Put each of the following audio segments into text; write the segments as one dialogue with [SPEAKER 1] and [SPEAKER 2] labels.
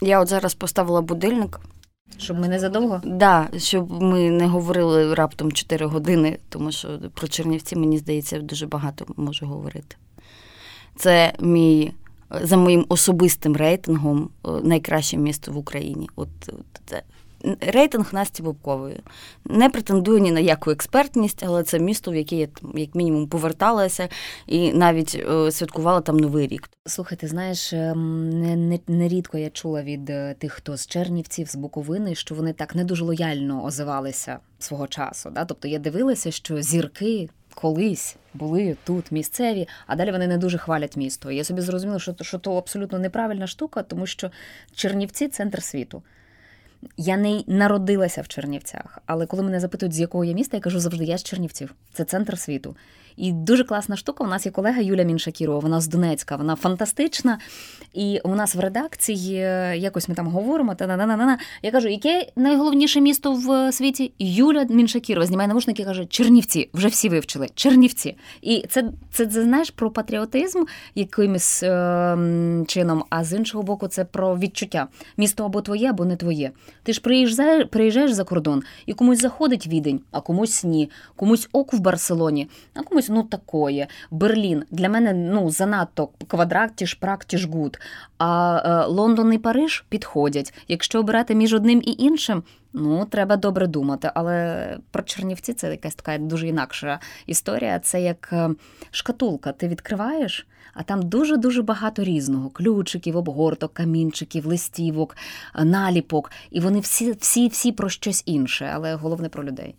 [SPEAKER 1] Я от зараз поставила будильник.
[SPEAKER 2] Щоб ми не задовго?
[SPEAKER 1] Так, да, щоб ми не говорили раптом 4 години, тому що про Чернівці, мені здається, дуже багато можу говорити. Це мій, за моїм особистим рейтингом, найкраще місто в Україні. От, от це рейтинг Насті Бобкової. Не претендую ні на яку експертність, але це місто, в яке я як мінімум поверталася і навіть е, святкувала там новий рік.
[SPEAKER 2] Слухайте, знаєш, ем, нерідко не, не я чула від е, тих, хто з Чернівців, з Буковини, що вони так не дуже лояльно озивалися свого часу. Да? Тобто я дивилася, що зірки. Колись були тут місцеві, а далі вони не дуже хвалять місто. Я собі зрозуміла, що що то абсолютно неправильна штука, тому що Чернівці центр світу. Я не народилася в Чернівцях, але коли мене запитують, з якого я міста, я кажу завжди, я з Чернівців. Це центр світу. І дуже класна штука. У нас є колега Юля Міншакірова, вона з Донецька, вона фантастична. І у нас в редакції е, якось ми там говоримо. та на на на Я кажу, яке найголовніше місто в світі? Юля Міншакірова знімає навушники і каже: Чернівці, вже всі вивчили. Чернівці. І це це, це знаєш про патріотизм якимось е, чином, а з іншого боку, це про відчуття. Місто або твоє, або не твоє. Ти ж приїжджаєш, приїжджаєш за кордон, і комусь заходить відень, а комусь ні, комусь оку в Барселоні, а комусь щось ну такое. Берлін для мене ну занадто квадрат, ті ж прак, ті гуд. А е, Лондон і Париж підходять. Якщо обирати між одним і іншим. Ну, треба добре думати, але про Чернівці це якась така дуже інакша історія. Це як е, шкатулка. Ти відкриваєш, а там дуже-дуже багато різного: ключиків, обгорток, камінчиків, листівок, е, наліпок. І вони всі, всі, всі про щось інше, але головне про людей.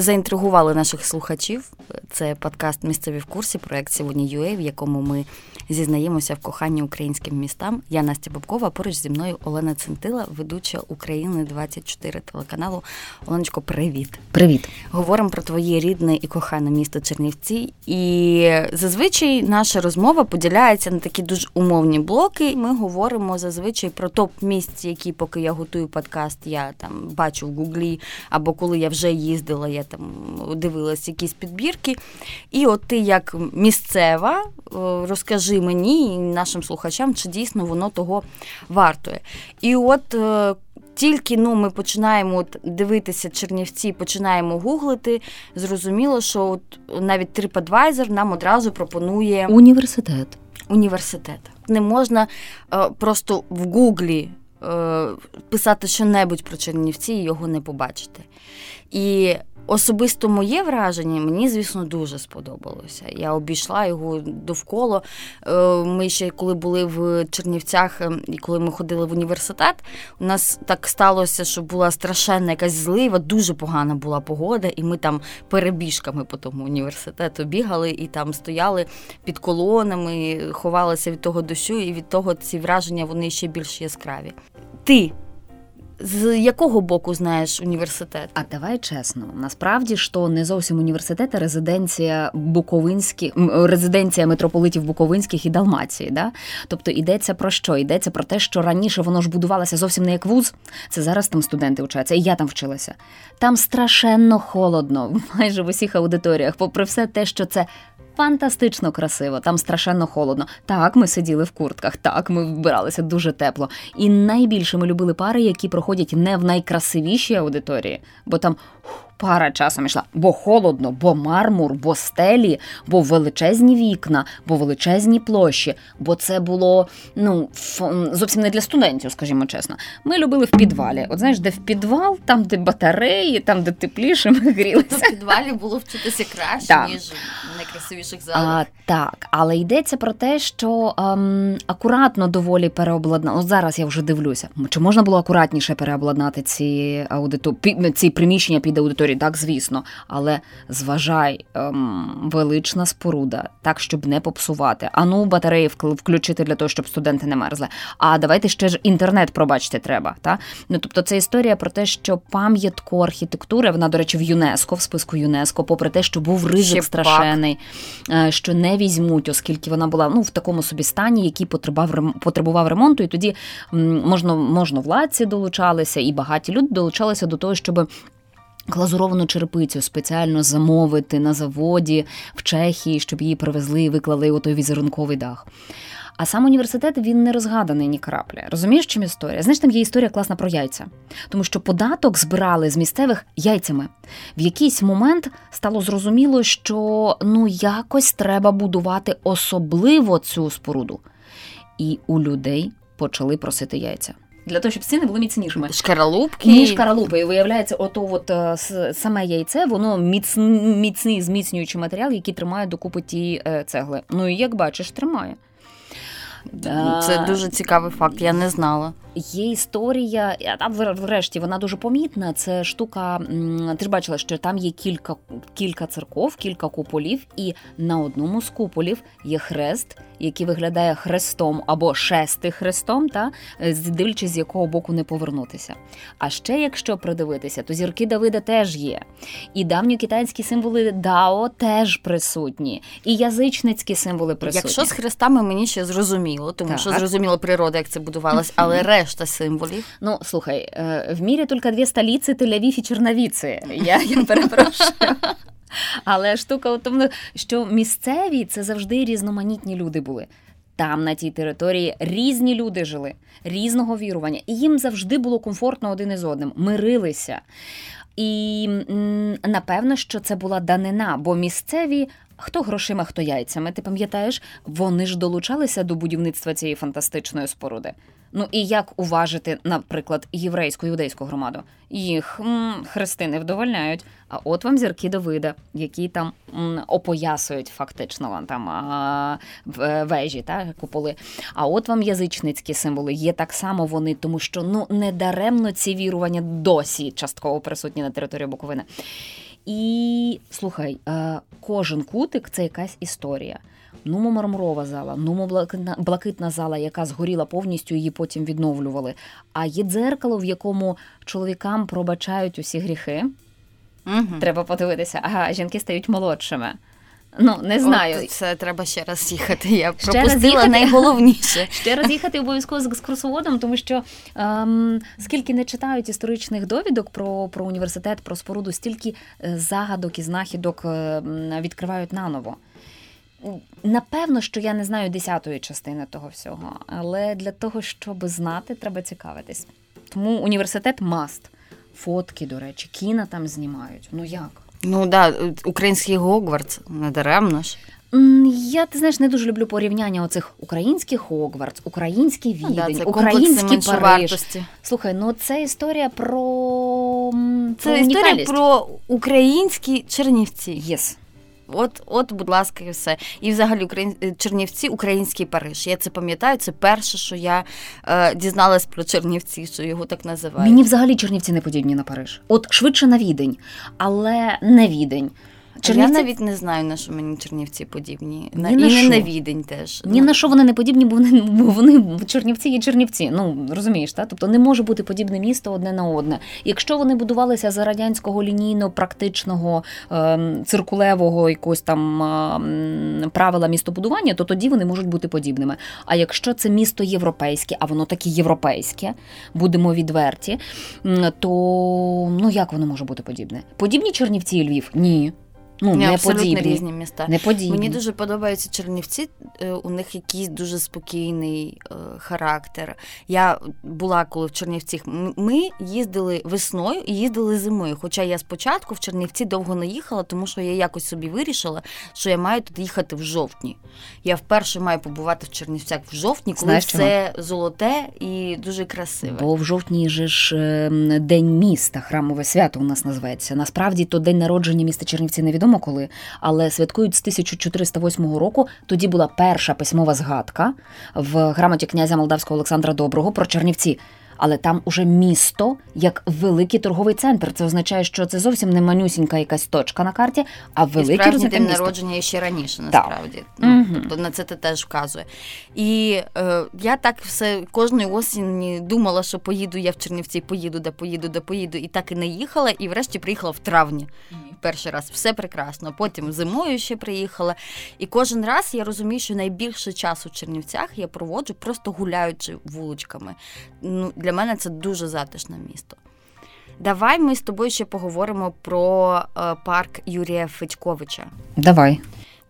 [SPEAKER 1] Заінтригували наших слухачів. Це подкаст Місцеві в курсі, проект сьогодні UA, в якому ми зізнаємося в коханні українським містам. Я Настя Бабкова, поруч зі мною Олена Центила, ведуча України 24 телеканалу. Оленочко, привіт.
[SPEAKER 2] Привіт.
[SPEAKER 1] Говоримо про твоє рідне і кохане місто Чернівці. І зазвичай наша розмова поділяється на такі дуже умовні блоки. Ми говоримо зазвичай про топ місць, які, поки я готую подкаст, я там бачу в Гуглі, або коли я вже їздила, я там дивилась якісь підбірки. І от ти, як місцева, розкажи мені і нашим слухачам, чи дійсно воно того вартує. І от е, тільки ну, ми починаємо от дивитися Чернівці, починаємо гуглити, зрозуміло, що от навіть TripAdvisor нам одразу пропонує
[SPEAKER 2] університет.
[SPEAKER 1] Університет. Не можна е, просто в Гуглі е, писати що-небудь про Чернівці і його не побачити. І Особисто моє враження мені, звісно, дуже сподобалося. Я обійшла його довкола. Е, ми ще коли були в Чернівцях ем, і коли ми ходили в університет, у нас так сталося, що була страшенна якась злива, дуже погана була погода, і ми там перебіжками по тому університету бігали і там стояли під колонами, ховалися від того дощу, і від того ці враження вони ще більш яскраві. Ти з якого боку знаєш університет?
[SPEAKER 2] А давай чесно, насправді то не зовсім університет, а резиденція Буковинських, резиденція митрополитів Буковинських і Далмації. Да? Тобто йдеться про що? Йдеться про те, що раніше воно ж будувалося зовсім не як вуз. Це зараз там студенти вчаться, і я там вчилася. Там страшенно холодно, майже в усіх аудиторіях, попри все те, що це фантастично красиво, там страшенно холодно. Так, ми сиділи в куртках, так, ми вбиралися дуже тепло. І найбільше ми любили пари, які проходять не в найкрасивішій аудиторії, бо там пара часом йшла, бо холодно, бо мармур, бо стелі, бо величезні вікна, бо величезні площі. Бо це було ну зовсім не для студентів, скажімо чесно. Ми любили в підвалі. От знаєш, де в підвал, там, де батареї, там, де тепліше, ми грілися.
[SPEAKER 1] В підвалі було вчитися краще, так. ніж в найкрасивіших залах. А,
[SPEAKER 2] Так, але йдеться про те, що ем, акуратно доволі переобладнати. От зараз я вже дивлюся, чи можна було акуратніше переобладнати ці аудиту... ці приміщення під аудиторію? Історії, так, звісно, але зважай, ем, велична споруда, так, щоб не попсувати. А ну, батареї включити для того, щоб студенти не мерзли. А давайте ще ж інтернет пробачити треба. Та? Ну, Тобто, це історія про те, що пам'ятку архітектури, вона, до речі, в ЮНЕСКО, в списку ЮНЕСКО, попри те, що був ризик страшений, е, що не візьмуть, оскільки вона була ну, в такому собі стані, який потребував потребував ремонту, і тоді можна, можна владці долучалися, і багаті люди долучалися до того, щоб Глазуровану черепицю спеціально замовити на заводі в Чехії, щоб її привезли і виклали у той візерунковий дах. А сам університет він не розгаданий ні краплі. Розумієш, чим історія? Знаєш, там є історія класна про яйця, тому що податок збирали з місцевих яйцями. В якийсь момент стало зрозуміло, що ну якось треба будувати особливо цю споруду. І у людей почали просити яйця. Для того, щоб ціни були міцнішими.
[SPEAKER 1] Шкаралупки.
[SPEAKER 2] Ні, шкаралупи. І виявляється, ото от е, саме яйце, воно міцний зміцнюючий матеріал, який тримає докупи ті е, цегли. Ну і як бачиш, тримає.
[SPEAKER 1] Це дуже цікавий факт, я не знала.
[SPEAKER 2] Є історія, а там врешті вона дуже помітна. Це штука. Ти ж бачила, що там є кілька кілька церков, кілька куполів, і на одному з куполів є хрест, який виглядає хрестом або шести хрестом, та дивлячись, з якого боку не повернутися. А ще, якщо придивитися, то зірки Давида теж є. І давньокитайські символи Дао теж присутні, і язичницькі символи присутні.
[SPEAKER 1] Якщо з хрестами мені ще зрозуміло, тому так. що зрозуміло природа, як це будувалось, але решта символів.
[SPEAKER 2] Ну слухай, е, в мірі тільки дві столиці Тель-Авів і Черновіці. Я, я перепрошую. Але штука у тому, що місцеві це завжди різноманітні люди були. Там, на тій території, різні люди жили, різного вірування, і їм завжди було комфортно один із одним, мирилися. І напевно, що це була данина, бо місцеві. Хто грошима, хто яйцями, ти пам'ятаєш, вони ж долучалися до будівництва цієї фантастичної споруди. Ну і як уважити, наприклад, єврейську іудейську громаду? Їх м, хрести не вдовольняють. А от вам зірки Давида, які там м, опоясують фактично там а, вежі, та куполи. А от вам язичницькі символи. Є так само вони, тому що ну не даремно ці вірування досі частково присутні на території Буковини. І слухай, кожен кутик це якась історія нумо мармурова зала, нумо блакитна, блакитна зала, яка згоріла повністю, її потім відновлювали. А є дзеркало, в якому чоловікам пробачають усі гріхи. Угу. Треба подивитися, ага, жінки стають молодшими. Ну, не знаю.
[SPEAKER 1] От Це треба ще раз їхати. Я ще пропустила їхати, найголовніше.
[SPEAKER 2] Ще раз їхати обов'язково з екскурсоводом, тому що ем, скільки не читають історичних довідок про про університет, про споруду, стільки е, загадок і знахідок е, відкривають наново. Напевно, що я не знаю десятої частини того всього, але для того, щоб знати, треба цікавитись. Тому університет маст. Фотки, до речі, кіно там знімають. Ну як?
[SPEAKER 1] Ну так, да, український Гогвартс, не даремно ж.
[SPEAKER 2] Я ти знаєш, не дуже люблю порівняння оцих українських Хогвартс, український Відень, да, це український Париж. Вартості. Слухай, ну це історія про
[SPEAKER 1] Це про історія про українські Чернівці.
[SPEAKER 2] Yes.
[SPEAKER 1] От, от, будь ласка, і все. І взагалі Україн... Чернівці, український Париж. Я це пам'ятаю. Це перше, що я е, дізналась про Чернівці, що його так називають.
[SPEAKER 2] Мені взагалі Чернівці не подібні на Париж. От швидше на Відень, але не відень.
[SPEAKER 1] Чернівці... Я навіть не знаю, на що мені Чернівці подібні. Ні на, на І що. не на відень теж.
[SPEAKER 2] Ні ну. на що вони не подібні, бо вони бо вони Чернівці є Чернівці. Ну розумієш, та? тобто не може бути подібне місто одне на одне. Якщо вони будувалися за радянського лінійно практичного ем, циркулевого якогось там ем, правила містобудування, то тоді вони можуть бути подібними. А якщо це місто європейське, а воно таке європейське, будемо відверті, то ну як воно може бути подібне? Подібні Чернівці і Львів? Ні.
[SPEAKER 1] Ну, не абсолютно подібні. різні міста.
[SPEAKER 2] Не подібні.
[SPEAKER 1] Мені дуже подобаються Чернівці. Е, у них якийсь дуже спокійний е, характер. Я була коли в Чернівцях. Ми їздили весною і їздили зимою. Хоча я спочатку в Чернівці довго не їхала, тому що я якось собі вирішила, що я маю тут їхати в жовтні. Я вперше маю побувати в Чернівцях в жовтні, коли Знаєш, все чому? золоте і дуже красиве.
[SPEAKER 2] Бо в жовтні же ж ем, день міста, храмове свято у нас називається. Насправді то день народження міста Чернівці невідомо невідомо коли, але святкують з 1408 року. Тоді була перша письмова згадка в грамоті князя Молдавського Олександра Доброго про Чернівці але там уже місто як великий торговий центр. Це означає, що це зовсім не манюсінька якась точка на карті, а великий
[SPEAKER 1] і день народження ще раніше, насправді. Ну, угу. Тобто на це те теж вказує. І е, я так все кожної осені думала, що поїду я в Чернівці, поїду, де поїду, де поїду, і так і не їхала, і врешті приїхала в травні. Перший раз все прекрасно. Потім зимою ще приїхала. І кожен раз я розумію, що найбільше часу в Чернівцях я проводжу просто гуляючи вуличками. Ну, Для мене це дуже затишне місто. Давай ми з тобою ще поговоримо про е, парк Юрія Федьковича.
[SPEAKER 2] Давай.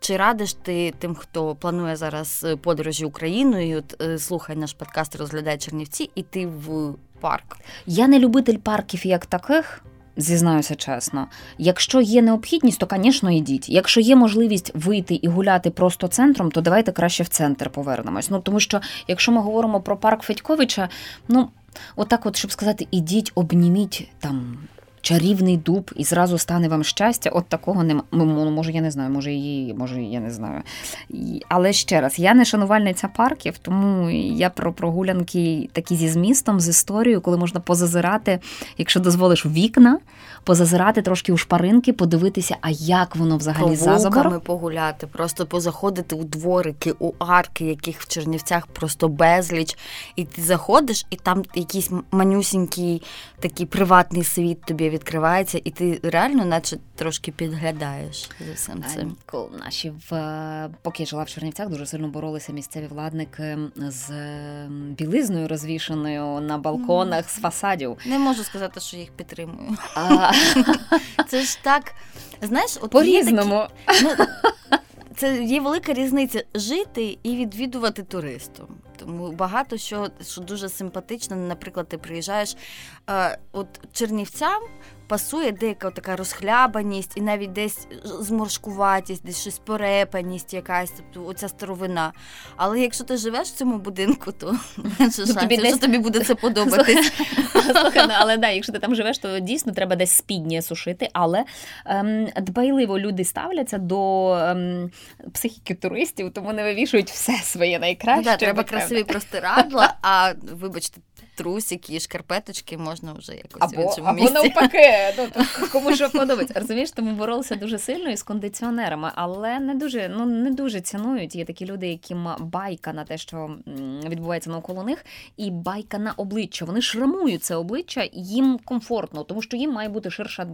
[SPEAKER 1] Чи радиш ти тим, хто планує зараз е, подорожі Україною, е, слухай наш подкаст, розглядай Чернівці, іти в парк?
[SPEAKER 2] Я не любитель парків як таких. Зізнаюся чесно, якщо є необхідність, то, звісно, йдіть. Якщо є можливість вийти і гуляти просто центром, то давайте краще в центр повернемось. Ну тому що, якщо ми говоримо про парк Федьковича, ну отак, от щоб сказати, ідіть, обніміть там чарівний дуб і зразу стане вам щастя. От такого нема. Може, я не знаю, може її, може, я не знаю. Але ще раз, я не шанувальниця парків, тому я про прогулянки такі зі змістом, з історією, коли можна позазирати, якщо дозволиш вікна, позазирати трошки у шпаринки, подивитися, а як воно взагалі зазобор.
[SPEAKER 1] погуляти, просто позаходити у дворики, у арки, яких в Чернівцях просто безліч. І ти заходиш, і там якийсь манюсінький такий приватний світ тобі відкривається, і ти реально, наче трошки підглядаєш за всім цим.
[SPEAKER 2] Наші в поки я жила в Чернівцях, дуже сильно боролися місцеві владники з білизною розвішеною на балконах з фасадів.
[SPEAKER 1] Не можу сказати, що їх підтримую. Це ж так, знаєш, от
[SPEAKER 2] по-різному.
[SPEAKER 1] Такі, ну, це є велика різниця жити і відвідувати туристу. Тому багато що що дуже симпатично. Наприклад, ти приїжджаєш е, от Чернівцям пасує деяка така розхлябаність і навіть десь зморшкуватість, десь щось порепаність, якась тобто оця старовина. Але якщо ти живеш в цьому будинку, то менше тобі десь... що тобі буде це подобатись.
[SPEAKER 2] Слухай, ну, але да, якщо ти там живеш, то дійсно треба десь спідні сушити. Але ем, дбайливо люди ставляться до ем, психіки туристів, тому не вивішують все своє найкраще.
[SPEAKER 1] Ну, да, треба красиві простирадла, а вибачте, трусики і шкарпеточки можна вже якось або, в іншому
[SPEAKER 2] або
[SPEAKER 1] місці.
[SPEAKER 2] навпаки, ну, кому що подобається. Розумієш, тому боролися дуже сильно із кондиціонерами, але не дуже ну не дуже цінують. Є такі люди, яким байка на те, що відбувається навколо них, і байка на обличчя. Вони шрамують це обличчя, і їм комфортно, тому що їм має бути ширша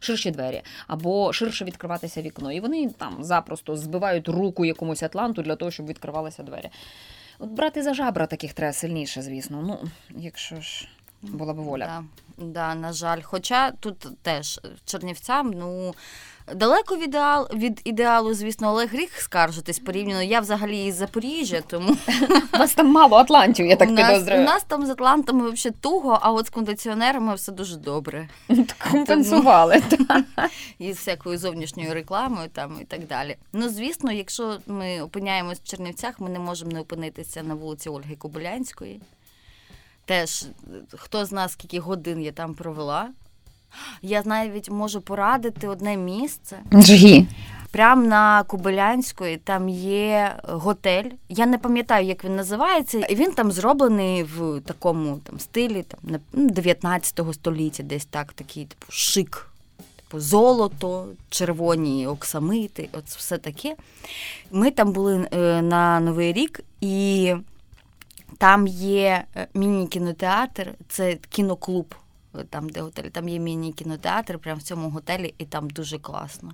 [SPEAKER 2] ширші двері або ширше відкриватися вікно. І вони там запросто збивають руку якомусь атланту для того, щоб відкривалися двері. От брати за жабра таких треба сильніше, звісно. Ну, якщо ж була б воля.
[SPEAKER 1] Да, да, на жаль. Хоча тут теж Чернівцям, ну. Далеко від ідеал, від ідеалу, звісно, але гріх скаржитись порівняно. Я взагалі із Запоріжжя, тому
[SPEAKER 2] у вас там мало Атлантів, я так
[SPEAKER 1] у
[SPEAKER 2] підозрюю.
[SPEAKER 1] У нас там з Атлантами взагалі туго, а от з кондиціонерами все дуже добре.
[SPEAKER 2] Компенсували.
[SPEAKER 1] І з всякою зовнішньою рекламою там і так далі. Ну, звісно, якщо ми опиняємось в Чернівцях, ми не можемо не опинитися на вулиці Ольги Кобилянської. Теж хто з нас скільки годин я там провела. Я навіть можу порадити одне місце.
[SPEAKER 2] Джгі.
[SPEAKER 1] Прямо на Кубилянської там є готель. Я не пам'ятаю, як він називається. І Він там зроблений в такому там стилі там 19 ну, століття, десь так, такий типу шик. Типу золото, червоні оксамити, от все таке. Ми там були е, на Новий рік, і там є е, міні-кінотеатр, це кіноклуб там, де готель, там є міні-кінотеатр, прямо в цьому готелі, і там дуже класно.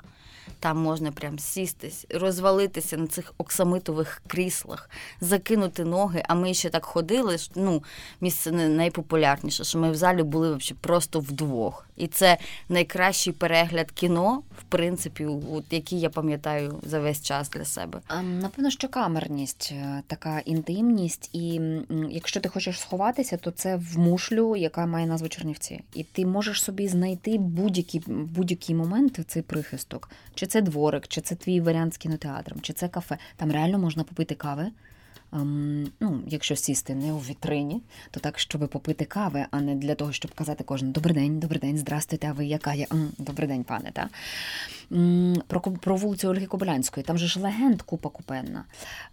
[SPEAKER 1] Там можна прям сістись, розвалитися на цих оксамитових кріслах, закинути ноги. А ми ще так ходили. Ну, місце найпопулярніше, що ми в залі були просто вдвох. І це найкращий перегляд кіно, в принципі, от, який я пам'ятаю за весь час для себе.
[SPEAKER 2] А, Напевно, що камерність, е, така інтимність, і якщо ти хочеш сховатися, то це в мушлю, яка має назву Чернівці. І ти можеш собі знайти будь-який будь-який момент цей прихисток. Чи це дворик, чи це твій варіант з кінотеатром, чи це кафе. Там реально можна попити кави. Ем, ну, Якщо сісти не у вітрині, то так, щоб попити кави, а не для того, щоб казати кожен добрий день, добрий день, здрастуйте, а ви яка є? Добрий день, пане. Та? Про про вулицю Ольги Кобилянської, там же ж легенд купа купенна.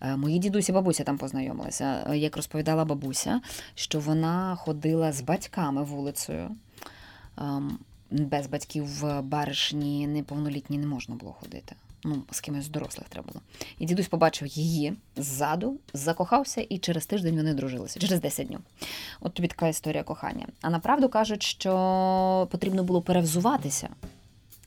[SPEAKER 2] Е, мої дідусі і бабуся там познайомилися. Як розповідала бабуся, що вона ходила з батьками вулицею. Ем, без батьків в баришні неповнолітні не можна було ходити. Ну, з кимось з дорослих треба було. І дідусь побачив її ззаду, закохався, і через тиждень вони дружилися, через 10 днів. От тобі така історія кохання. А направду кажуть, що потрібно було перевзуватися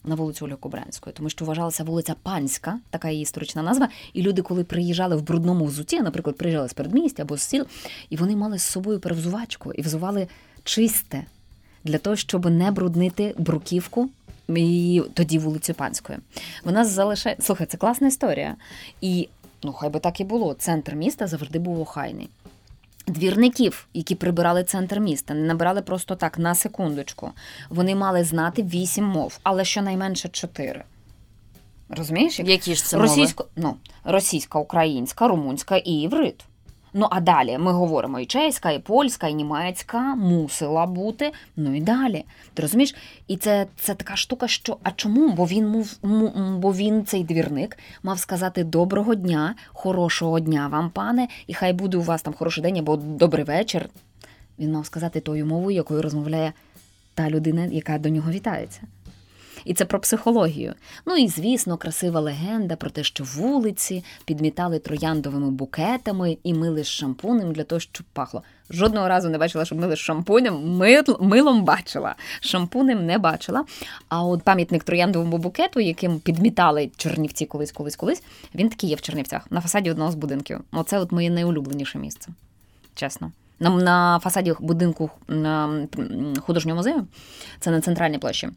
[SPEAKER 2] на вулицю Ольги Кобранської, тому що вважалася вулиця Панська, така її історична назва. І люди, коли приїжджали в брудному взуті, наприклад, приїжджали з передмістя або з сіл, і вони мали з собою перевзувачку і взували чисте для того, щоб не бруднити бруківку. І тоді вулицю Панської. Вона залишає. Слухай, це класна історія. І ну, хай би так і було. Центр міста завжди був охайний. Двірників, які прибирали центр міста, не набирали просто так на секундочку. Вони мали знати вісім мов, але щонайменше чотири. Розумієш?
[SPEAKER 1] Які ж це
[SPEAKER 2] Російсько...
[SPEAKER 1] мови?
[SPEAKER 2] Ну, російська, українська, румунська і іврит. Ну, а далі ми говоримо і чеська, і польська, і німецька мусила бути. Ну і далі. Ти розумієш? І це це така штука, що а чому? Бо він мов, бо він, цей двірник, мав сказати доброго дня, хорошого дня вам, пане, і хай буде у вас там хороший день або добрий вечір. Він мав сказати тою мовою, якою розмовляє та людина, яка до нього вітається. І це про психологію. Ну і звісно, красива легенда про те, що вулиці підмітали трояндовими букетами і мили з шампунем для того, щоб пахло. Жодного разу не бачила, щоб мили з шампунем. Милом бачила, шампунем не бачила. А от пам'ятник трояндовому букету, яким підмітали Чернівці колись, колись, колись, він такий є в Чернівцях на фасаді одного з будинків. Оце от моє найулюбленіше місце. Чесно. На, на фасаді будинку на художнього музею, це на центральній площі.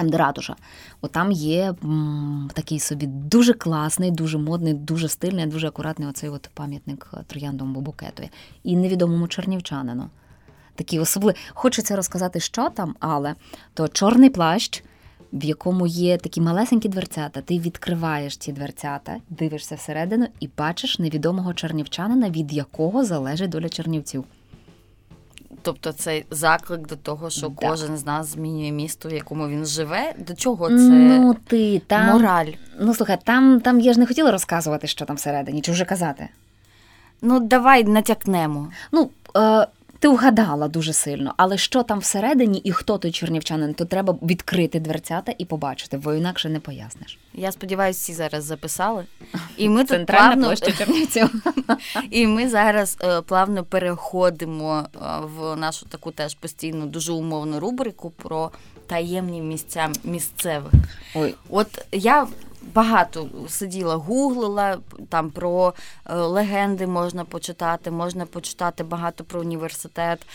[SPEAKER 2] Там, де ратуша, отам є м, такий собі дуже класний, дуже модний, дуже стильний, дуже акуратний оцей от пам'ятник е, трояндовому букетові. І невідомому чернівчанину. Такий особливий. Хочеться розказати, що там, але то чорний плащ, в якому є такі малесенькі дверцята. Ти відкриваєш ці дверцята, дивишся всередину і бачиш невідомого чернівчанина, від якого залежить доля чернівців.
[SPEAKER 1] Тобто це заклик до того, що да. кожен з нас змінює місто, в якому він живе. До чого це
[SPEAKER 2] ну, ти, там,
[SPEAKER 1] мораль?
[SPEAKER 2] Ну слухай, там там я ж не хотіла розказувати, що там всередині, чи вже казати.
[SPEAKER 1] Ну, давай натякнемо.
[SPEAKER 2] Ну, е, ти вгадала дуже сильно, але що там всередині і хто той чернівчанин, то треба відкрити дверцята і побачити, бо інакше не поясниш.
[SPEAKER 1] Я сподіваюся, всі зараз записали. І ми
[SPEAKER 2] тут плавно... площа Чернівців.
[SPEAKER 1] І ми зараз е, плавно переходимо е, в нашу таку теж постійну, дуже умовну рубрику про таємні місця місцевих.
[SPEAKER 2] Ой.
[SPEAKER 1] От я багато сиділа, гуглила там про е, легенди можна почитати, можна почитати багато про університет.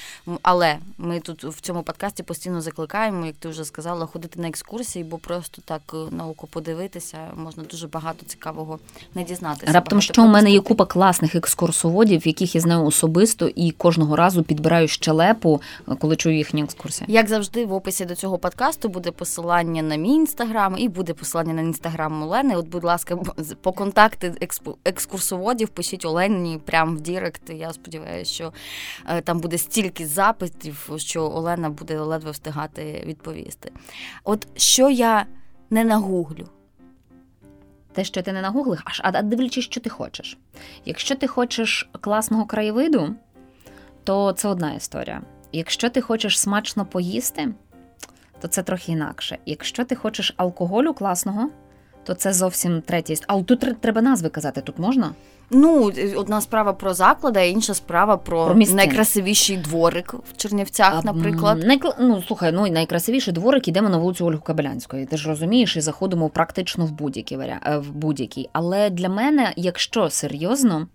[SPEAKER 1] Але ми тут в цьому подкасті постійно закликаємо, як ти вже сказала, ходити на екскурсії, бо просто так е, науку подивитися можна дуже багато цікавого не дізнатися.
[SPEAKER 2] Раптом що у мене є купа класних екскурсоводів, яких я знаю особисто, і кожного разу підбираю щелепу, коли чую їхні екскурсії.
[SPEAKER 1] Як завжди, в описі до цього подкасту буде посилання на мій інстаграм і буде посилання на інстаграм Олени. От, будь ласка, по контакти екскурсоводів пишіть Олені прямо в Direct. Я сподіваюся, що е, там буде стільки запитів, що Олена буде ледве встигати відповісти. От що я не нагуглю.
[SPEAKER 2] Те, що ти не нагуглиш, аж а дивлячись, що ти хочеш. Якщо ти хочеш класного краєвиду, то це одна історія. Якщо ти хочеш смачно поїсти, то це трохи інакше. Якщо ти хочеш алкоголю класного, то це зовсім третя історія. А тут треба назви казати, тут можна?
[SPEAKER 1] Ну, одна справа про заклади, а інша справа про, про найкрасивіший дворик в Чернівцях, а, наприклад.
[SPEAKER 2] Найкл... Ну, слухай, ну найкрасивіший дворик йдемо на вулицю Ольгу Кабелянської. Ти ж розумієш, і заходимо практично в будь-який е, в будь-який. Але для мене, якщо серйозно,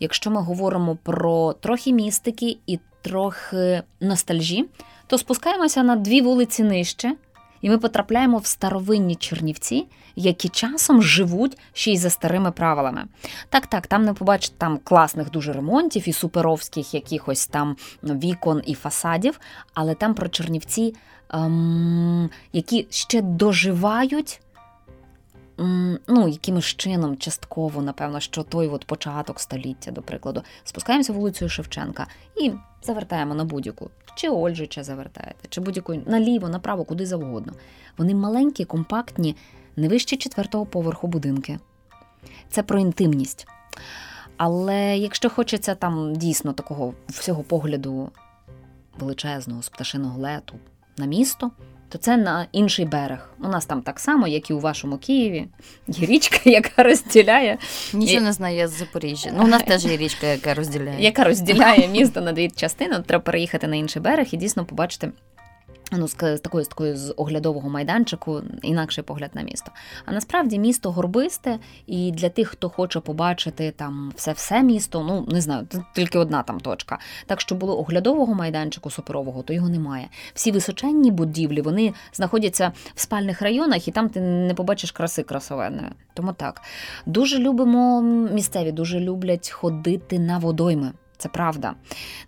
[SPEAKER 2] якщо ми говоримо про трохи містики і трохи ностальжі, то спускаємося на дві вулиці нижче. І ми потрапляємо в старовинні Чернівці, які часом живуть ще й за старими правилами. Так, так, там не побачите там класних дуже ремонтів і суперовських якихось там вікон і фасадів, але там про Чернівці, ем, які ще доживають. Ну, якимось чином, частково, напевно, що той от початок століття, до прикладу, спускаємося вулицею Шевченка і завертаємо на будь-яку. Чи Ольжича завертаєте, чи будь-яку наліво, направо, куди завгодно. Вони маленькі, компактні, не вище четвертого поверху будинки. Це про інтимність. Але якщо хочеться там дійсно такого всього погляду величезного з пташиного лету на місто, то це на інший берег. У нас там так само, як і у вашому Києві, є річка, яка розділяє.
[SPEAKER 1] Нічого не знаю, з Запоріжжя. Ну, у нас теж є річка, яка розділяє.
[SPEAKER 2] Яка розділяє місто на дві частини. Треба переїхати на інший берег і дійсно побачити Ну, з такої з такої з оглядового майданчику, інакший погляд на місто. А насправді місто горбисте, і для тих, хто хоче побачити там все-все місто, ну не знаю, тільки одна там точка. Так що було оглядового майданчику суперового, то його немає. Всі височенні будівлі вони знаходяться в спальних районах, і там ти не побачиш краси красовенної. Тому так дуже любимо місцеві, дуже люблять ходити на водойми. Це правда.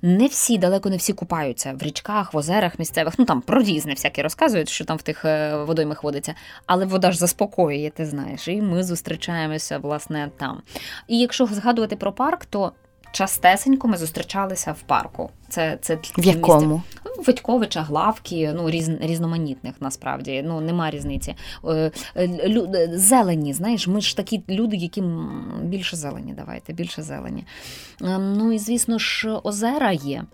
[SPEAKER 2] Не всі, далеко не всі купаються в річках, в озерах місцевих. Ну там про різне всякі розказують, що там в тих е, водоймах водиться. Але вода ж заспокоює, ти знаєш. І ми зустрічаємося, власне, там. І якщо згадувати про парк, то частесенько ми зустрічалися в парку. Це це
[SPEAKER 1] в якому?
[SPEAKER 2] Витьковича, главки, ну різ, різноманітних насправді. Ну нема різниці. Е, лю, зелені, знаєш, ми ж такі люди, які більше зелені. Давайте, більше зелені. Ем, ну і звісно ж, озера є.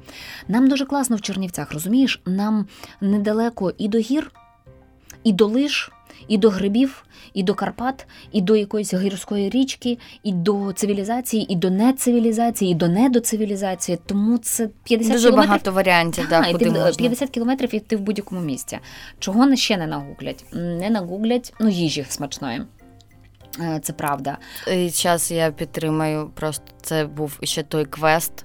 [SPEAKER 2] Нам дуже класно в Чернівцях, розумієш? Нам недалеко і до гір, і до лиш і до грибів, і до Карпат, і до якоїсь гірської річки, і до цивілізації, і до нецивілізації, і до недоцивілізації. Тому це 50
[SPEAKER 1] Дуже
[SPEAKER 2] кілометрів.
[SPEAKER 1] багато варіантів. Да, куди можна.
[SPEAKER 2] 50 кілометрів і ти в будь-якому місці. Чого ще не нагуглять? Не нагуглять ну, їжі смачної. Е, це правда.
[SPEAKER 1] І Зараз я підтримаю. Просто це був ще той квест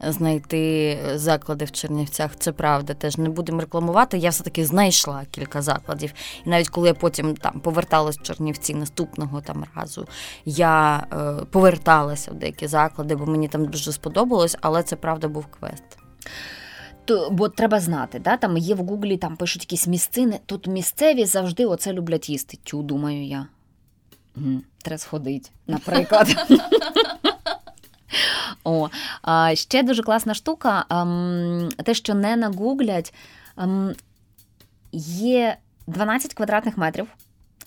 [SPEAKER 1] знайти заклади в Чернівцях. Це правда, теж не будемо рекламувати. Я все-таки знайшла кілька закладів. І навіть коли я потім там поверталась в Чернівці наступного там разу, я е, поверталася в деякі заклади, бо мені там дуже сподобалось, але це правда був квест.
[SPEAKER 2] То, Бо треба знати, да? там є в Гуглі, там пишуть якісь місцини. Тут місцеві завжди оце люблять їсти. Тю, думаю я. Треба сходити, наприклад. О, Ще дуже класна штука. Ем, те, що не нагуглять, ем, є 12 квадратних метрів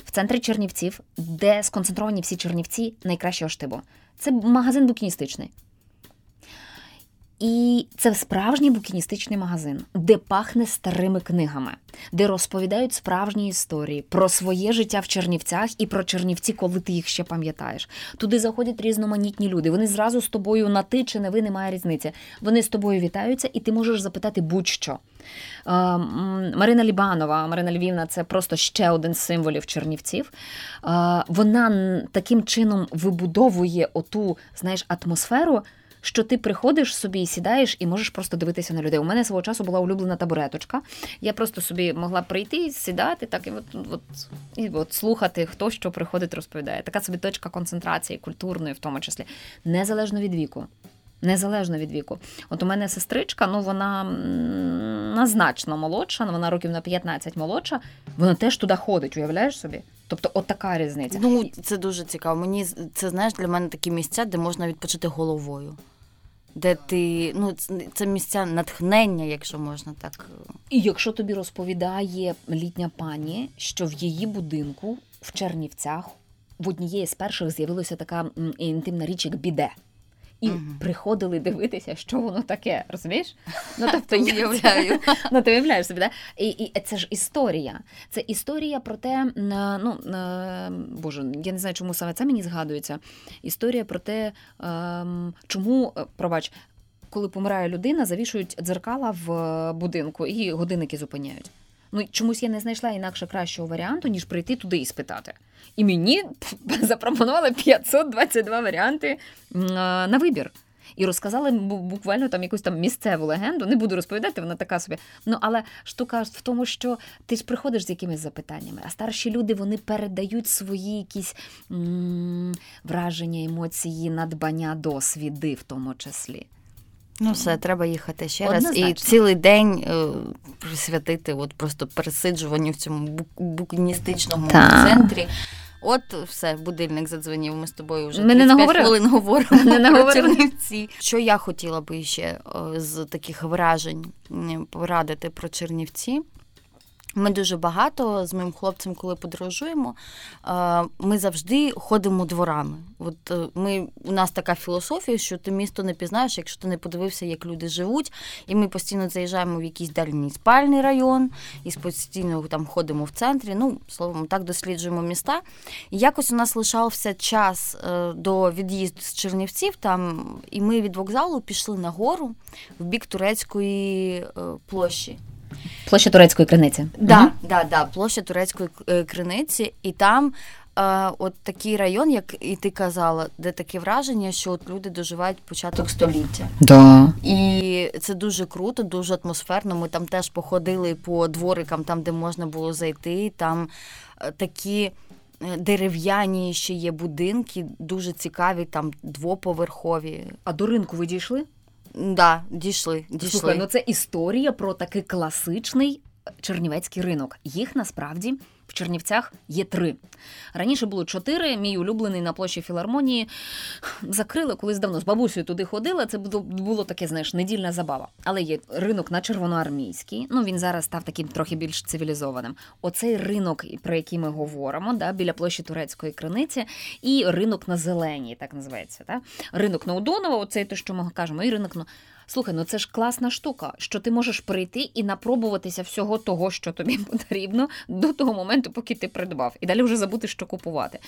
[SPEAKER 2] в центрі Чернівців, де сконцентровані всі Чернівці найкращого штибу. Це магазин букіністичний. І це справжній букіністичний магазин, де пахне старими книгами, де розповідають справжні історії про своє життя в Чернівцях і про Чернівці, коли ти їх ще пам'ятаєш. Туди заходять різноманітні люди. Вони зразу з тобою на ти чи не ви немає різниці. Вони з тобою вітаються, і ти можеш запитати будь-що. Марина Лібанова, Марина Львівна це просто ще один з символів Чернівців. Вона таким чином вибудовує оту знаєш, атмосферу що ти приходиш собі, сідаєш і можеш просто дивитися на людей. У мене свого часу була улюблена табуреточка. Я просто собі могла прийти, сідати, так і от, от, і от слухати, хто що приходить, розповідає. Така собі точка концентрації, культурної, в тому числі, незалежно від віку. Незалежно від віку. От у мене сестричка, ну вона на значно молодша, вона років на 15 молодша, вона теж туди ходить, уявляєш собі? Тобто, от така різниця.
[SPEAKER 1] Ну це дуже цікаво. Мені це знаєш для мене такі місця, де можна відпочити головою де ти ну це місця натхнення, якщо можна так.
[SPEAKER 2] І якщо тобі розповідає літня пані, що в її будинку в Чернівцях в однієї з перших з'явилася така інтимна річ, як біде і угу. приходили дивитися, що воно таке, розумієш?
[SPEAKER 1] Ну тобто уявляю.
[SPEAKER 2] Ну, ти уявляєш собі, да? І, і це ж історія. Це історія про те, ну боже, я не знаю, чому саме це мені згадується. Історія про те, ем, чому е, пробач. Коли помирає людина, завішують дзеркала в е, будинку і годинники зупиняють. Ну чомусь я не знайшла інакше кращого варіанту, ніж прийти туди і спитати. І мені запропонували 522 варіанти на вибір. І розказали буквально там якусь там місцеву легенду. Не буду розповідати, вона така собі. Ну але штука в тому, що ти ж приходиш з якимись запитаннями, а старші люди вони передають свої якісь м- враження, емоції, надбання, досвіди в тому числі.
[SPEAKER 1] Ну, все, треба їхати ще Однозначно. раз і цілий день е, присвятити от просто пересиджуванню в цьому букіністичному центрі. От все, будильник задзвонів. Ми з тобою вже ми 35 не хвилин говоримо не про Чернівці. Що я хотіла би ще е, з таких вражень порадити про Чернівці. Ми дуже багато з моїм хлопцем, коли подорожуємо, ми завжди ходимо дворами. От е, ми у нас така філософія, що ти місто не пізнаєш, якщо ти не подивився, як люди живуть. І ми постійно заїжджаємо в якийсь дальній спальний район, і постійно там ходимо в центрі. Ну, словом, так досліджуємо міста. І якось у нас лишався час е, до від'їзду з Чернівців, там, і ми від вокзалу пішли на гору в бік турецької е, площі.
[SPEAKER 2] Площа турецької криниці.
[SPEAKER 1] Да, угу. да, да, площа турецької е, криниці, і там е, от такий район, як і ти казала, де таке враження, що от люди доживають початок століття.
[SPEAKER 2] Да.
[SPEAKER 1] І це дуже круто, дуже атмосферно. Ми там теж походили по дворикам, там де можна було зайти. Там е, такі. Дерев'яні ще є будинки, дуже цікаві, там двоповерхові.
[SPEAKER 2] А до ринку ви дійшли?
[SPEAKER 1] Да, дійшли. дійшли.
[SPEAKER 2] Слухай, ну це історія про такий класичний чернівецький ринок. Їх насправді в Чернівцях є три. Раніше було чотири. Мій улюблений на площі філармонії закрили колись давно з бабусею туди ходила. Це було таке, знаєш, недільна забава. Але є ринок на червоноармійський. Ну він зараз став таким трохи більш цивілізованим. Оцей ринок, про який ми говоримо, да, біля площі турецької криниці, і ринок на зеленій, так називається. Да? Ринок на Удонова, оцей те, що ми кажемо, і ринок на. Слухай, ну це ж класна штука, що ти можеш прийти і напробуватися всього того, що тобі потрібно, до того моменту, поки ти придбав, і далі вже забути, що купувати.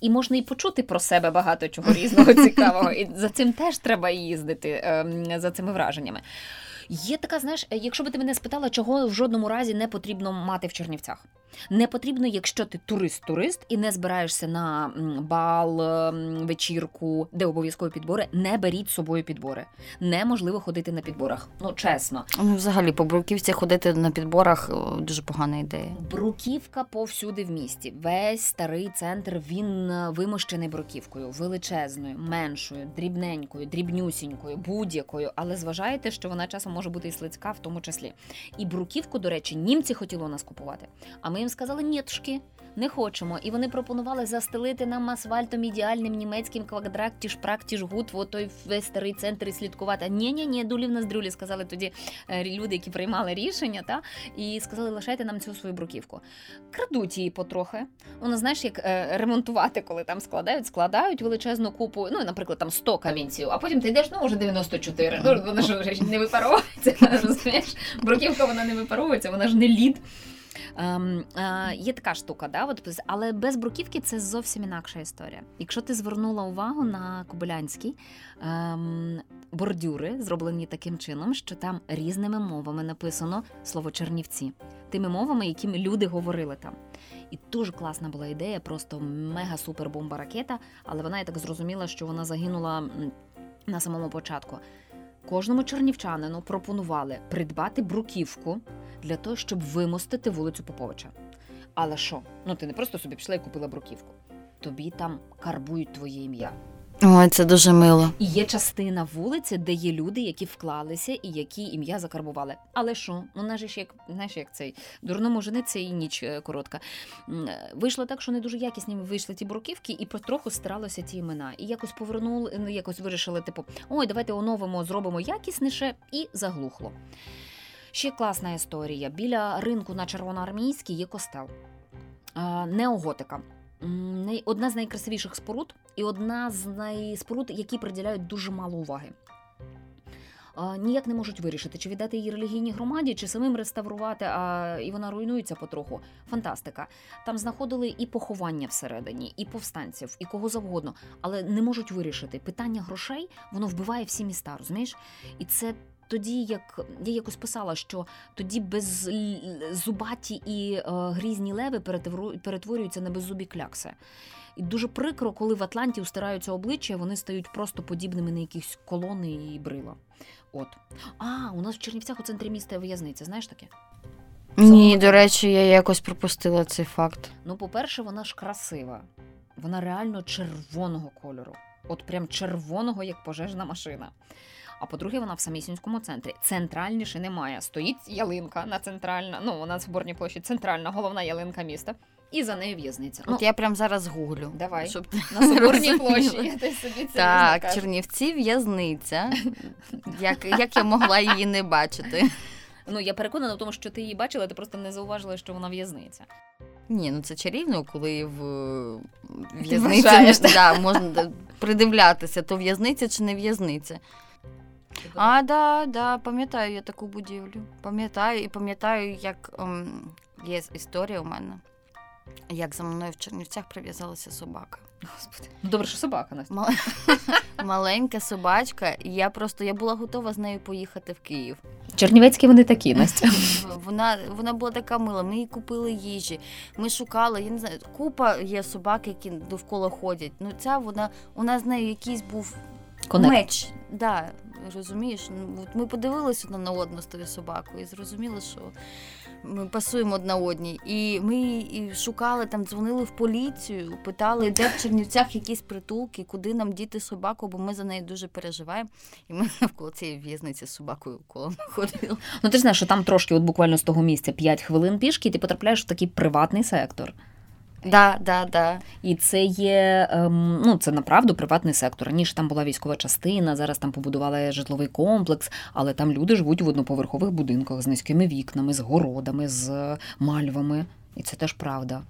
[SPEAKER 2] І можна і почути про себе багато чого різного цікавого. І за цим теж треба їздити ем, за цими враженнями. Є така, знаєш, якщо би ти мене спитала, чого в жодному разі не потрібно мати в Чернівцях. Не потрібно, якщо ти турист-турист і не збираєшся на бал, ем, вечірку, де обов'язкові підбори, не беріть з собою підбори. Неможливо ходити на підборах. Ну чесно.
[SPEAKER 1] Ну, взагалі, по бруківці ходити на підборах дуже погана ідея.
[SPEAKER 2] Бруківка повсюди в місті. Весь старий центр він е, вимощений бруківкою, величезною, меншою, дрібненькою, дрібнюсінькою, будь-якою. Але зважайте, що вона часом може бути і слицька в тому числі. І бруківку, до речі, німці хотіли у нас купувати. А ми їм сказали, нєтушки, не хочемо. І вони пропонували застелити нам асфальтом ідеальним німецьким quadratisch, praktisch, gut, в той весь старий центр і слідкувати. ні ні ні дулі в нас дрюлі, сказали тоді е, люди, які приймали рішення, та і сказали, лишайте нам цю свою бруківку. Крадуть її потрохи. Вона знаєш, як е, ремонтувати, коли там складають, складають величезну купу, ну, наприклад, там 100 камінців, а потім ти йдеш, ну, вже 94. Ну, вона ж не випаровується, розумієш? Бруківка вона не випаровується, вона ж не лід. Ем, е, Є така штука, да, от, але без бруківки це зовсім інакша історія. Якщо ти звернула увагу на Кобилянський ем, бордюри, зроблені таким чином, що там різними мовами написано слово Чернівці, тими мовами, якими люди говорили там. І дуже класна була ідея, просто мега-супер бомба ракета, але вона я так зрозуміла, що вона загинула на самому початку. Кожному чернівчанину пропонували придбати бруківку для того, щоб вимостити вулицю Поповича. Але що? Ну ти не просто собі пішла і купила бруківку. Тобі там карбують твоє ім'я.
[SPEAKER 1] Ой, це дуже мило.
[SPEAKER 2] І є частина вулиці, де є люди, які вклалися і які ім'я закарбували. Але що? Ну наже ж як знаєш, як цей дурному жениться і ніч е, коротка. Вийшло так, що не дуже якісні вийшли ті бруківки, і потроху стиралися ті імена. І якось повернули, ну якось вирішили, типу, ой, давайте оновимо, зробимо якісніше, і заглухло. Ще класна історія. Біля ринку на Червоноармійській є костел неоготика. Одна з найкрасивіших споруд і одна з найспоруд, які приділяють дуже мало уваги. Ніяк не можуть вирішити, чи віддати її релігійній громаді, чи самим реставрувати, а і вона руйнується потроху. Фантастика. Там знаходили і поховання всередині, і повстанців, і кого завгодно, але не можуть вирішити. Питання грошей воно вбиває всі міста, розумієш? І це тоді, як я якось писала, що тоді беззубаті і е, грізні леви перетворюються на беззубі клякси. І дуже прикро, коли в Атланті устираються обличчя, вони стають просто подібними на якісь колони і брила. От. А, у нас в Чернівцях у центрі міста в'язниця, знаєш таке?
[SPEAKER 1] Ні, до речі, я якось пропустила цей факт.
[SPEAKER 2] Ну, по-перше, вона ж красива. Вона реально червоного кольору. От прям червоного, як пожежна машина. А по-друге, вона в самісінському центрі. Центральніше немає. Стоїть ялинка на центральна, ну на Соборній площі, центральна головна ялинка міста. І за нею в'язниця.
[SPEAKER 1] От ну, я прям зараз гуглю.
[SPEAKER 2] Давай. Щоб На Соборній площі. Я собі це
[SPEAKER 1] Так, Чернівці в'язниця. Як як я могла її не бачити?
[SPEAKER 2] Ну, я переконана в тому, що ти її бачила, ти просто не зауважила, що вона в'язниця.
[SPEAKER 1] Ні, ну це чарівно, коли в в'язниці да, можна придивлятися, то в'язниця чи не в'язниця. А, да, да, пам'ятаю я таку будівлю. Пам'ятаю і пам'ятаю, як ем, є історія у мене, як за мною в Чернівцях прив'язалася собака.
[SPEAKER 2] Господи. Ну добре, що собака Настя.
[SPEAKER 1] Маленька собачка, і я просто я була готова з нею поїхати в Київ.
[SPEAKER 2] Чернівецькі вони такі, Настя.
[SPEAKER 1] Вона вона була така мила. Ми їй купили їжі. Ми шукали. Я не знаю, купа є собак, які довкола ходять. Ну ця вона у нас з нею якийсь був
[SPEAKER 2] Конект.
[SPEAKER 1] меч. Да, Розумієш, ну ми подивилися одна на одну з тою собакою і зрозуміли, що ми пасуємо одна одній. І ми і шукали там, дзвонили в поліцію, питали, де в Чернівцях якісь притулки, куди нам діти собаку, бо ми за неї дуже переживаємо. І ми навколо цієї в'язниці з собакою коло ходили.
[SPEAKER 2] Ну ти ж знаєш, що там трошки, от буквально з того місця 5 хвилин пішки, і ти потрапляєш в такий приватний сектор.
[SPEAKER 1] Да, да, да.
[SPEAKER 2] І це є ем, ну це направду приватний сектор. Раніше там була військова частина, зараз там побудували житловий комплекс, але там люди живуть в одноповерхових будинках з низькими вікнами, з городами, з мальвами. І це теж правда.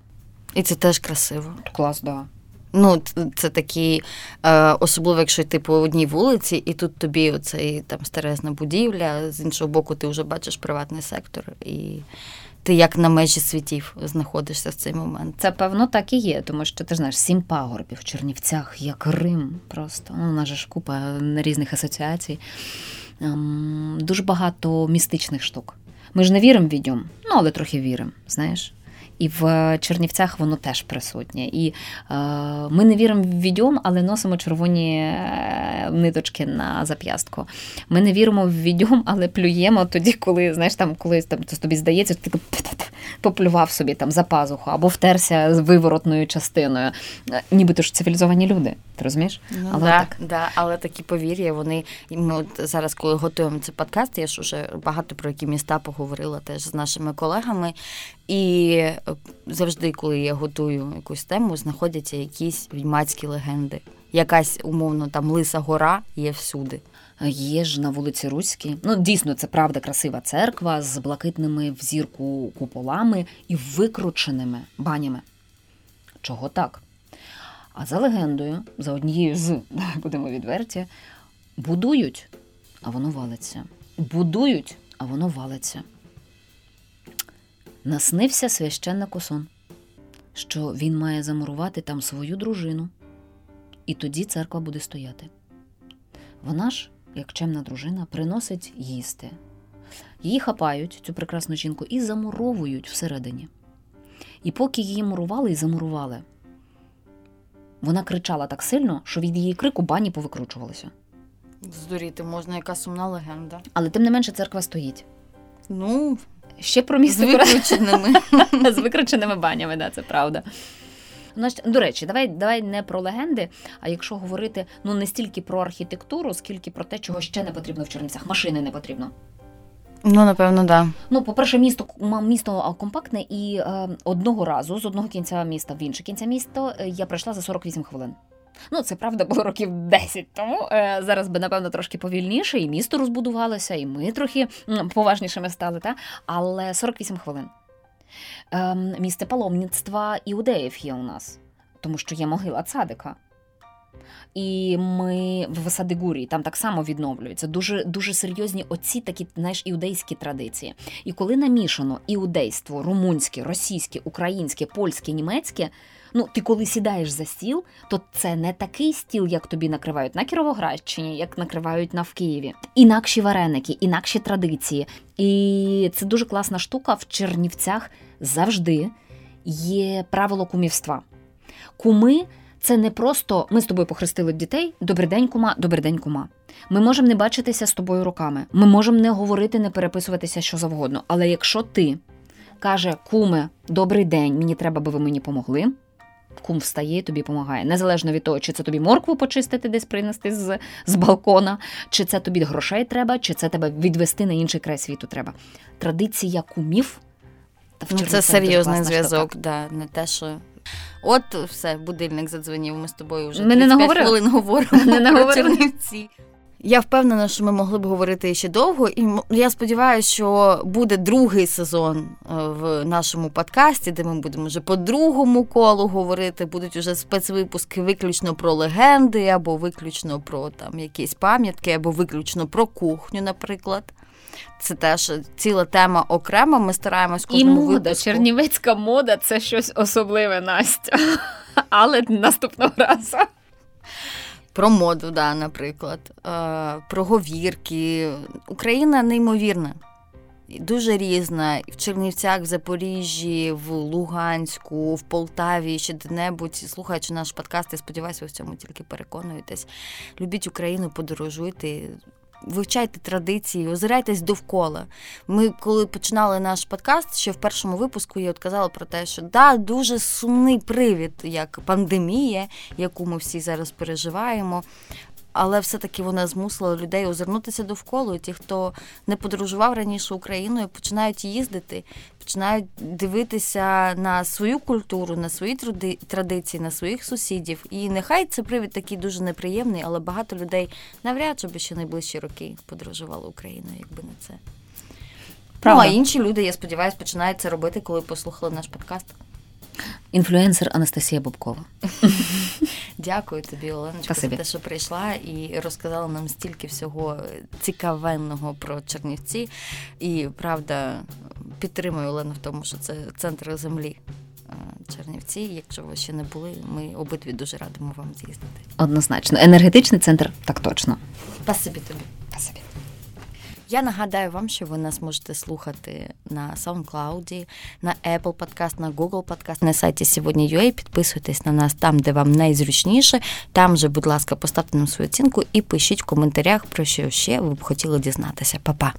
[SPEAKER 1] І це теж красиво.
[SPEAKER 2] Клас, да.
[SPEAKER 1] Ну, це такі, е, особливо, якщо йти по одній вулиці, і тут тобі оцей там старезна будівля, з іншого боку, ти вже бачиш приватний сектор. І ти як на межі світів знаходишся в цей момент.
[SPEAKER 2] Це певно так і є, тому що ти знаєш сім пагорбів в Чернівцях, як Рим. Просто ну, у нас же ж купа різних асоціацій. Ем, дуже багато містичних штук. Ми ж не віримо в відьом, ну але трохи віримо, знаєш. І в Чернівцях воно теж присутнє. І е, ми не віримо в відьом, але носимо червоні е, ниточки на зап'ястку. Ми не віримо в відьом, але плюємо тоді, коли знаєш, там колись там це тобі здається, ти поплював собі там за пазуху або втерся з виворотною частиною. Е, нібито ж цивілізовані люди. Ти розумієш?
[SPEAKER 1] Ну, але да, так. Да, але такі повір'я, вони ми от зараз, коли готуємо цей подкаст, я ж уже багато про які міста поговорила теж з нашими колегами. І е, завжди, коли я готую якусь тему, знаходяться якісь відьмацькі легенди. Якась умовно там Лиса Гора є всюди.
[SPEAKER 2] Є ж на вулиці Руській. Ну, дійсно, це правда красива церква з блакитними в зірку куполами і викрученими банями. Чого так? А за легендою, за однією з, будемо відверті, будують, а воно валиться. Будують, а воно валиться. Наснився священнику сон, що він має замурувати там свою дружину, і тоді церква буде стояти. Вона ж, як чемна дружина, приносить їсти. Її хапають, цю прекрасну жінку, і замуровують всередині. І поки її мурували і замурували, вона кричала так сильно, що від її крику бані повикручувалися.
[SPEAKER 1] Здуріти можна, яка сумна легенда.
[SPEAKER 2] Але тим не менше церква стоїть.
[SPEAKER 1] Ну,
[SPEAKER 2] ще про місце
[SPEAKER 1] з викрученими.
[SPEAKER 2] з викрученими банями, да, це правда. До речі, давай давай не про легенди, а якщо говорити ну не стільки про архітектуру, скільки про те, чого ще не потрібно в Чернівцях. Машини не потрібно.
[SPEAKER 1] Ну, напевно, да.
[SPEAKER 2] Ну, по-перше, місто місто компактне, і е, одного разу з одного кінця міста в інше кінця міста е, я пройшла за 48 хвилин. Ну, це правда було років 10 тому. Е, зараз би, напевно, трошки повільніше, і місто розбудувалося, і ми трохи поважнішими стали, та? але 48 хвилин. Е, місце паломництва іудеїв є у нас, тому що є могила цадика. І ми в Садигурі там так само відновлюються. Дуже дуже серйозні оці такі знаєш, іудейські традиції. І коли намішано іудейство, румунське, російське, українське, польське, німецьке. Ну, ти коли сідаєш за стіл, то це не такий стіл, як тобі накривають на Кіровоградщині, як накривають на в Києві. Інакші вареники, інакші традиції. І це дуже класна штука. В Чернівцях завжди є правило кумівства. Куми це не просто ми з тобою похрестили дітей. Добрий день, кума, добрий день, кума. Ми можемо не бачитися з тобою руками. Ми можемо не говорити, не переписуватися що завгодно. Але якщо ти каже, куме, добрий день, мені треба, би ви мені помогли. Кум встає і тобі допомагає. Незалежно від того, чи це тобі моркву почистити, десь принести з з балкона, чи це тобі грошей треба, чи це тебе відвести на інший край світу треба. Традиція кумів.
[SPEAKER 1] Та ну, Це серйозний зв'язок, да, не те, що От все, будильник задзвонив. Ми з тобою вже ми 35 не хвилин говоримо не про Чернівці. Я впевнена, що ми могли б говорити ще довго, і я сподіваюся, що буде другий сезон е, в нашому подкасті, де ми будемо вже по другому колу говорити. Будуть вже спецвипуски виключно про легенди, або виключно про там якісь пам'ятки, або виключно про кухню, наприклад. Це теж ціла тема окрема. Ми стараємось кожному
[SPEAKER 2] І мода,
[SPEAKER 1] випуску.
[SPEAKER 2] чернівецька мода це щось особливе, Настя. Але наступного разу.
[SPEAKER 1] Про моду, да, наприклад, про говірки. Україна неймовірна. Дуже різна в Чернівцях, в Запоріжжі, в Луганську, в Полтаві, ще де-небудь. Слухаючи наш подкаст, я сподіваюся, ви в цьому тільки переконуєтесь. Любіть Україну, подорожуйте. Вивчайте традиції, озирайтесь довкола. Ми, коли починали наш подкаст, ще в першому випуску я от казала про те, що да, дуже сумний привід, як пандемія, яку ми всі зараз переживаємо але все-таки вона змусила людей озирнутися довкола. І Ті, хто не подорожував раніше Україною, починають їздити, починають дивитися на свою культуру, на свої традиції, на своїх сусідів. І нехай це привід такий дуже неприємний, але багато людей навряд чи би ще найближчі роки подорожували Україною, якби не це. Правда. Ну, а інші люди, я сподіваюся, починають це робити, коли послухали наш подкаст.
[SPEAKER 2] Інфлюенсер Анастасія Бубкова.
[SPEAKER 1] Дякую тобі, Оленочка, за те, що прийшла і розказала нам стільки всього цікавенного про Чернівці. І правда, підтримую Олену в тому, що це центр землі. Е, Чернівці, якщо ви ще не були, ми обидві дуже радимо вам з'їздити.
[SPEAKER 2] Однозначно, енергетичний центр так точно.
[SPEAKER 1] Спасибі тобі. Я нагадаю вам, що ви нас можете слухати на SoundCloud, на Apple Podcast, на Google Podcast, на сайті сьогодні.ua. Підписуйтесь на нас там, де вам найзручніше. Там же, будь ласка, поставте нам свою оцінку і пишіть в коментарях, про що ще ви б хотіли дізнатися. Па-па!